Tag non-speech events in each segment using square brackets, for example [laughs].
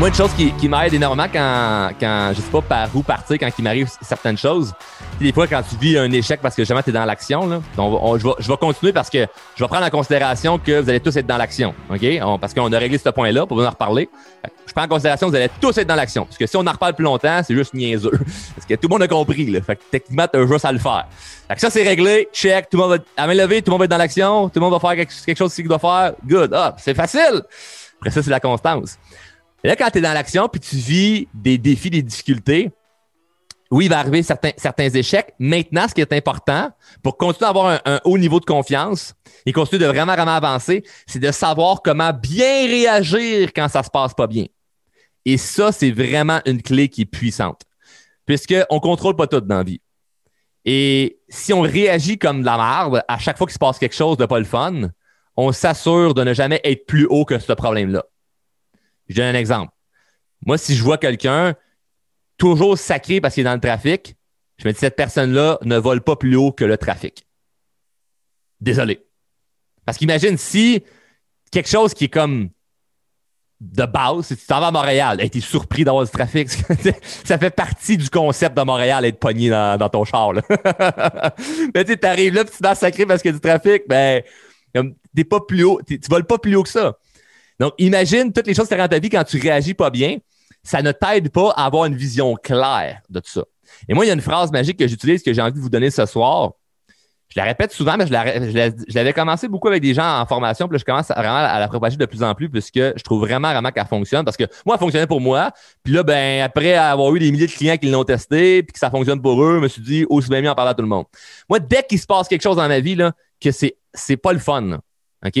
Moi, une chose qui, qui m'aide énormément quand, quand je sais pas par où partir, quand il m'arrive certaines choses, des fois, quand tu vis un échec parce que justement, tu es dans l'action, là, je, vais, je vais continuer parce que je vais prendre en considération que vous allez tous être dans l'action. OK? parce qu'on a réglé ce point-là pour vous en reparler. Je prends en considération que vous allez tous être dans l'action. Parce que si on en reparle plus longtemps, c'est juste niaiseux. [laughs] Parce que tout le monde a compris. Là. Fait que techniquement, tu as juste à le faire. Fait que ça, c'est réglé. Check. Tout le monde va à main levée, tout le monde va être dans l'action. Tout le monde va faire quelque, chose qu'il doit faire. Good. Ah, c'est facile. Après ça, c'est la constance. Là, quand tu es dans l'action puis tu vis des défis, des difficultés, oui, il va arriver certains, certains échecs. Maintenant, ce qui est important pour continuer à avoir un, haut niveau de confiance et continuer de vraiment, vraiment avancer, c'est de savoir comment bien réagir quand ça se passe pas bien. Et ça, c'est vraiment une clé qui est puissante. Puisqu'on ne contrôle pas tout dans la vie. Et si on réagit comme de la merde à chaque fois qu'il se passe quelque chose de pas le fun, on s'assure de ne jamais être plus haut que ce problème-là. Je donne un exemple. Moi, si je vois quelqu'un toujours sacré parce qu'il est dans le trafic, je me dis cette personne-là ne vole pas plus haut que le trafic. Désolé. Parce qu'imagine si quelque chose qui est comme de base, si tu t'en vas à Montréal, tu es surpris d'avoir du trafic. [laughs] ça fait partie du concept de Montréal, être pogné dans, ton char. [laughs] Mais tu arrives là, tu vas sacré parce qu'il y a du trafic, ben, t'es pas plus haut, tu voles pas plus haut que ça. Donc, imagine toutes les choses qui arrivent dans ta vie quand tu réagis pas bien. Ça ne t'aide pas à avoir une vision claire de tout ça. Et moi, il y a une phrase magique que j'utilise que j'ai envie de vous donner ce soir. Je la répète souvent, mais je, l'avais commencé beaucoup avec des gens en formation, puis là, je commence vraiment à la propager de plus en plus puisque je trouve vraiment, vraiment qu'elle fonctionne. Parce que moi, elle fonctionnait pour moi. Puis là, ben, après avoir eu des milliers de clients qui l'ont testé, puis que ça fonctionne pour eux, je me suis dit, aussi bien mieux en parler à tout le monde. Moi, dès qu'il se passe quelque chose dans ma vie, là, que c'est, c'est pas le fun, OK?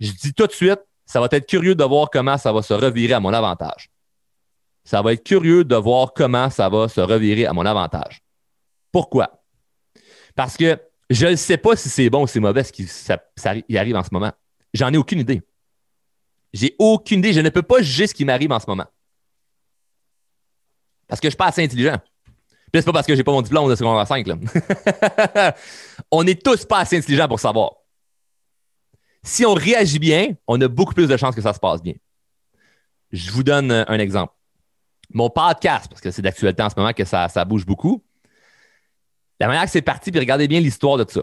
Je dis tout de suite, ça va être curieux de voir comment ça va se revirer à mon avantage. Ça va être curieux de voir comment ça va se revirer à mon avantage. Pourquoi? Parce que je ne sais pas si c'est bon ou c'est mauvais ce qui ça, arrive en ce moment. J'en ai aucune idée. J'ai aucune idée. Je ne peux pas juger ce qui m'arrive en ce moment. Parce que je ne suis pas assez intelligent. Puis c'est pas parce que j'ai pas mon diplôme de secondaire 5. Là. [laughs] on n'est tous pas assez intelligents pour savoir. Si on réagit bien, on a beaucoup plus de chances que ça se passe bien. Je vous donne un exemple. Mon podcast, parce que c'est d'actualité en ce moment que ça, ça bouge beaucoup, la manière que c'est parti, puis regardez bien l'histoire de tout ça.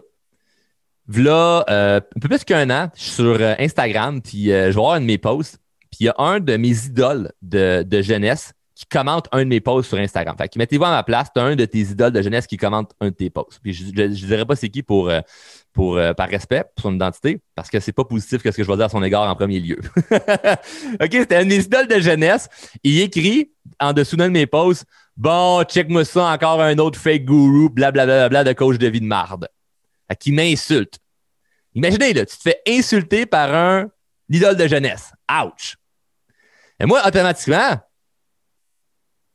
Voilà, euh, un peu plus qu'un an, je suis sur euh, Instagram, puis euh, je vais un de mes posts, puis il y a un de mes idoles de, jeunesse qui commente un de mes posts sur Instagram. Fait que mettez-vous à ma place, tu un de tes idoles de jeunesse qui commente un de tes posts. Puis je ne dirais pas c'est qui pour, pour, par respect pour son identité, parce que c'est pas positif que ce que je vais dire à son égard en premier lieu. [laughs] OK, c'était un de mes idoles de jeunesse. Il écrit en dessous d'un de mes posts Bon, check-moi ça, encore un autre fake guru, blablabla, bla, bla, de coach de vie de marde. Qui m'insulte. Imaginez, là, tu te fais insulter par un idole de jeunesse. Ouch! Et moi, automatiquement,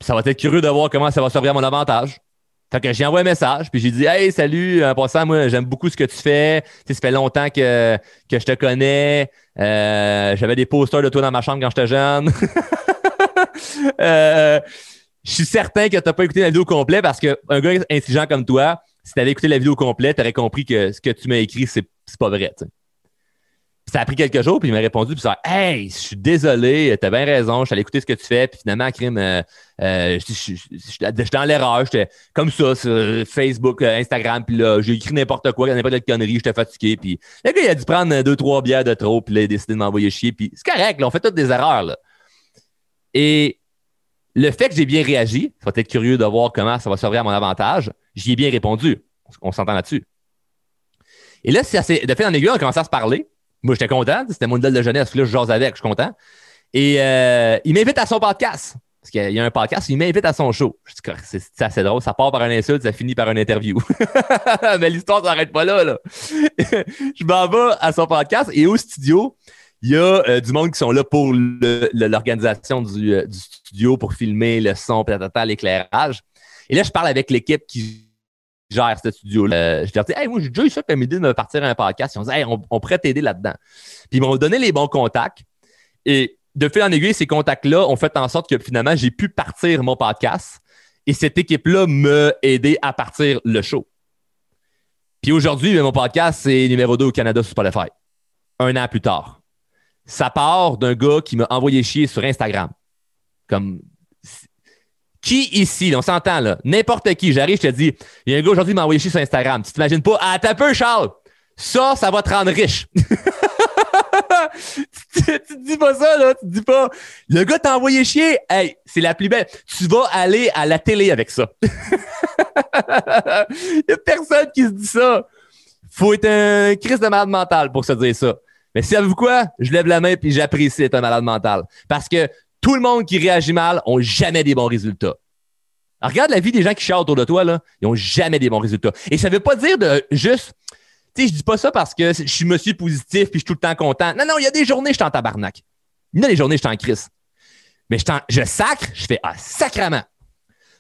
ça va être curieux de voir comment ça va servir à mon avantage. Fait que j'ai envoyé un message, puis j'ai dit Hey, salut, en passant, moi, j'aime beaucoup ce que tu fais. Tu ça fait longtemps que, que je te connais. Euh, j'avais des posters de toi dans ma chambre quand j'étais jeune. [laughs] euh, je suis certain que tu n'as pas écouté la vidéo complète parce qu'un gars intelligent comme toi, si tu avais écouté la vidéo complète, tu aurais compris que ce que tu m'as écrit, c'est pas vrai. Ça a pris quelques jours, puis il m'a répondu, puis ça, hey, je suis désolé, t'as bien raison, je suis allé écouter ce que tu fais, puis finalement, crime, euh, euh, j'étais dans l'erreur, j'étais comme ça sur Facebook, euh, Instagram, puis là, j'ai écrit n'importe quoi, n'importe quelle connerie, j'étais fatigué, puis le gars, il a dû prendre deux, trois bières de trop, puis là, il a décidé de m'envoyer chier, puis c'est correct, là, on fait toutes des erreurs, là. Et le fait que j'ai bien réagi, ça va être curieux de voir comment ça va servir à mon avantage, j'y ai bien répondu. On s'entend là-dessus. Et là, de fait en aiguille, on a commencé à se parler. Moi, j'étais content. C'était mon idole de jeunesse. Puis là, je jase avec, je suis content. Et euh, il m'invite à son podcast. Parce qu'il y a un podcast, il m'invite à son show. Je dis, c'est assez drôle. Ça part par un insulte, ça finit par une interview. [laughs] Mais l'histoire s'arrête pas là. là. [laughs] je m'en vais à son podcast et au studio, il y a euh, du monde qui sont là pour l'organisation euh, du, studio, pour filmer le son, l'éclairage. Et là, je parle avec l'équipe qui gère ce studio-là. Je leur dis, hey, moi, j'ai déjà eu ça comme idée de me partir un podcast. Ils ont dit, hey, on, pourrait t'aider là-dedans. Puis ils m'ont donné les bons contacts. Et de fil en aiguille, ces contacts-là ont fait en sorte que finalement, j'ai pu partir mon podcast. Et cette équipe-là m'a aidé à partir le show. Puis aujourd'hui, mon podcast, c'est numéro 2 au Canada sur Spotify. Un an plus tard ça part d'un gars qui m'a envoyé chier sur Instagram. Comme qui ici, on s'entend là, n'importe qui, j'arrive, je te dis, il y a un gars aujourd'hui qui m'a envoyé chier sur Instagram. Tu t'imagines pas, ah, t'as peu, Charles! Ça, ça va te rendre riche. [laughs] tu, te dis pas ça, là. Tu dis pas, le gars t'a envoyé chier. Hey, c'est la plus belle. Tu vas aller à la télé avec ça. Il [laughs] y a personne qui se dit ça. Faut être un Christ de malade mental pour se dire ça. Mais savez-vous quoi? Je lève la main puis j'apprécie être un malade mental. Parce que tout le monde qui réagit mal ont jamais des bons résultats. regarde la vie des gens qui chantent autour de toi. Ils ont jamais des bons résultats. Et ça veut pas dire de juste tu sais, je dis pas ça parce que je suis monsieur positif puis je suis tout le temps content. Non, non, il y a des journées, je suis en tabarnak. Il y a des journées, je suis en crise. Mais je, je sacre, je fais ah, sacrement.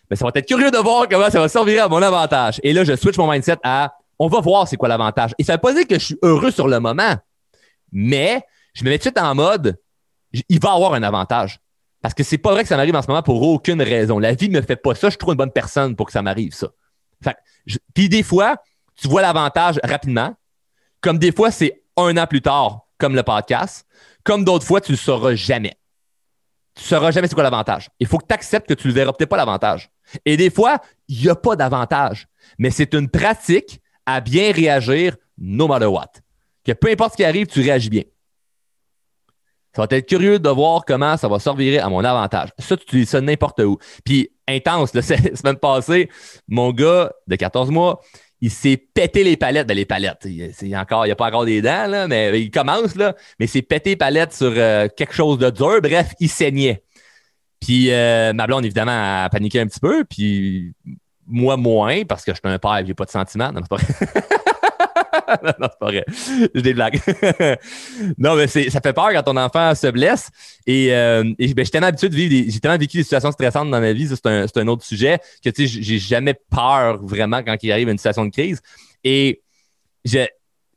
Mais ça va être curieux de voir comment ça va servir à mon avantage. Et là, je switch mon mindset à on va voir c'est quoi l'avantage. Et ça veut pas dire que je suis heureux sur le moment, mais je me mets tout de suite en mode il va avoir un avantage. Parce que c'est pas vrai que ça m'arrive en ce moment pour aucune raison. La vie ne me fait pas ça. Je trouve une bonne personne pour que ça m'arrive, ça. puis des fois, tu vois l'avantage rapidement. Comme des fois, c'est un an plus tard, comme le podcast. Comme d'autres fois, tu ne le sauras jamais. Tu ne sauras jamais c'est quoi l'avantage. Il faut que tu acceptes que tu ne verras peut-être pas l'avantage. Et des fois, il n'y a pas d'avantage. Mais c'est une pratique à bien réagir no matter what. Que peu importe ce qui arrive, tu réagis bien. Ça va être curieux de voir comment ça va servir à mon avantage. Ça, tu utilises ça n'importe où. Puis, intense, la [laughs] semaine passée, mon gars de 14 mois, il s'est pété les palettes. Ben, les palettes, il, encore, il a pas encore des dents, là, mais il commence, là, mais il s'est pété les palettes sur euh, quelque chose de dur. Bref, il saignait. Puis euh, ma blonde, évidemment, a paniqué un petit peu, puis moi moins, parce que je suis un père et j'ai pas de sentiments. Non, pas [laughs] [laughs] vrai. non, c'est pas vrai. J'ai des blagues. [laughs] non, mais ça fait peur quand ton enfant se blesse. Et, euh, ben, j'ai tellement habitué de vivre j'ai tellement vécu des situations stressantes dans ma vie, c'est un, autre sujet, que tu sais, j'ai jamais peur vraiment quand il arrive une situation de crise. Et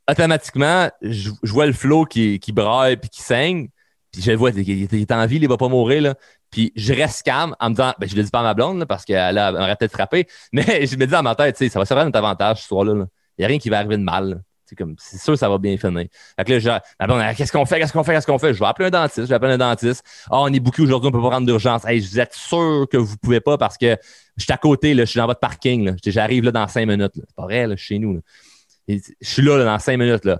automatiquement, je, vois le flot qui, braille puis qui saigne. Puis je le vois, il, est en vie, il va pas mourir. Là. Puis je reste calme en me disant, ben, je le dis pas à ma blonde parce qu'elle aurait peut-être frappé, [laughs] mais je me dis dans ma tête, ça va servir notre avantage ce soir-là. N'y a rien qui va arriver de mal. C'est comme, c'est sûr ça va bien finir. Fait que là, ah, qu'est-ce qu'on fait, qu'est-ce qu'on fait, qu'est-ce qu'on fait? Je vais appeler un dentiste, je vais appeler un dentiste. Ah, on est beaucoup aujourd'hui, on peut pas prendre d'urgence. Vous êtes sûr que vous pouvez pas parce que je suis à côté, là, je suis dans votre parking, J'arrive là dans cinq minutes, C'est pas vrai, là, chez nous, Je suis là, là, dans cinq minutes, là.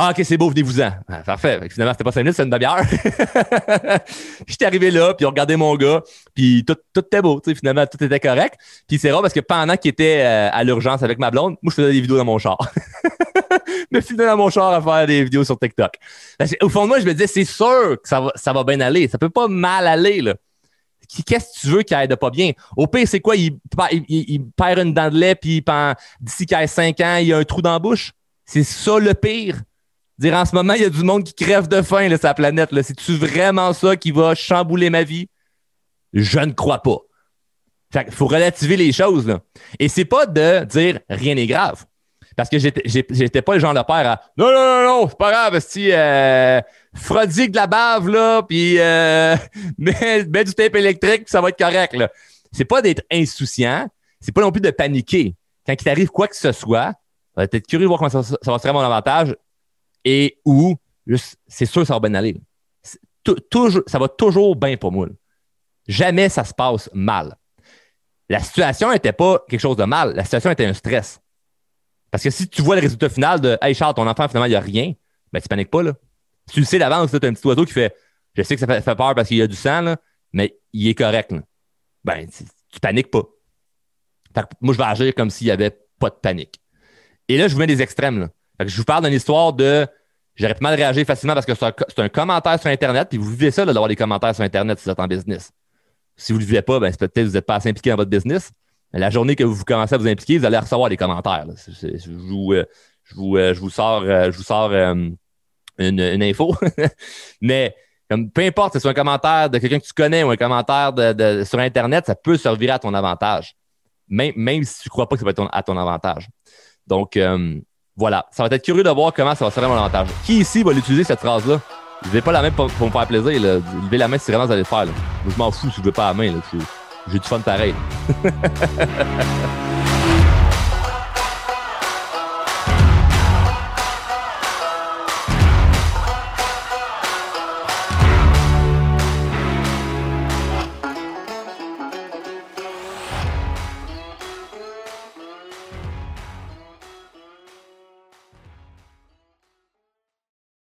Ah, ok, c'est beau, venez-vous-en. Ah, parfait. Finalement, c'était pas cinq minutes, c'était une demi-heure. [laughs] J'étais arrivé là, puis on regardait mon gars, puis tout, tout était beau, tu sais, finalement, tout était correct. Puis c'est rare parce que pendant qu'il était euh, à l'urgence avec ma blonde, moi, je faisais des vidéos dans mon char. [laughs] me filais dans mon char à faire des vidéos sur TikTok. Au fond de moi, je me disais, c'est sûr que ça va, ça va bien aller. Ça peut pas mal aller, là. Qu'est-ce que tu veux qu'il aille de pas bien? Au pire, c'est quoi? Il, perd une dent de lait, puis d'ici qu'il ait 5 ans, il a un trou dans la bouche? C'est ça le pire. Dire en ce moment, il y a du monde qui crève de faim, là, sa planète. C'est-tu vraiment ça qui va chambouler ma vie? Je ne crois pas. Fait faut relativiser les choses. Là. Et c'est pas de dire rien n'est grave. Parce que j'étais pas le genre de père à Non, non, non, non, c'est pas grave, si euh, de la bave, là, puis euh, [laughs] mets, du tape électrique, puis ça va être correct. Là. C'est pas d'être insouciant, c'est pas non plus de paniquer. Quand il t'arrive quoi que ce soit, va être curieux de voir comment ça, ça va se faire mon avantage et où c'est sûr que ça va bien aller. Ça va toujours bien pour moi. Jamais ça se passe mal. La situation n'était pas quelque chose de mal. La situation était un stress. Parce que si tu vois le résultat final de Hey Charles, ton enfant, finalement, il n'y a rien, ben tu paniques pas. Là. Si tu le sais d'avance, tu as un petit oiseau qui fait Je sais que ça fait, peur parce qu'il y a du sang, mais il est correct. Ben, tu, ne paniques pas. moi, je vais agir comme s'il n'y avait pas de panique. Et là, je vous mets des extrêmes. Là je vous parle d'une histoire de. J'aurais pu mal réagir facilement parce que c'est un, commentaire sur Internet, puis vous vivez ça d'avoir des commentaires sur Internet si vous êtes en business. Si vous ne le vivez pas, ben, c'est peut-être que vous n'êtes pas assez impliqué dans votre business. Mais la journée que vous commencez à vous impliquer, vous allez recevoir des commentaires. je, vous, euh, euh, je, vous, sors, euh, une, info. [laughs] Mais peu importe, c'est sur un commentaire de quelqu'un que tu connais ou un commentaire sur Internet, ça peut servir à ton avantage. Même, même si tu ne crois pas que ça va être à ton avantage. Donc, voilà, ça va être curieux de voir comment ça va servir mon avantage. Qui ici va l'utiliser cette phrase-là? Levez pas la main pour, me faire plaisir. Là. Levez la main si vraiment vous allez le faire. Je m'en fous si vous levez pas la main. J'ai du fun pareil. [laughs]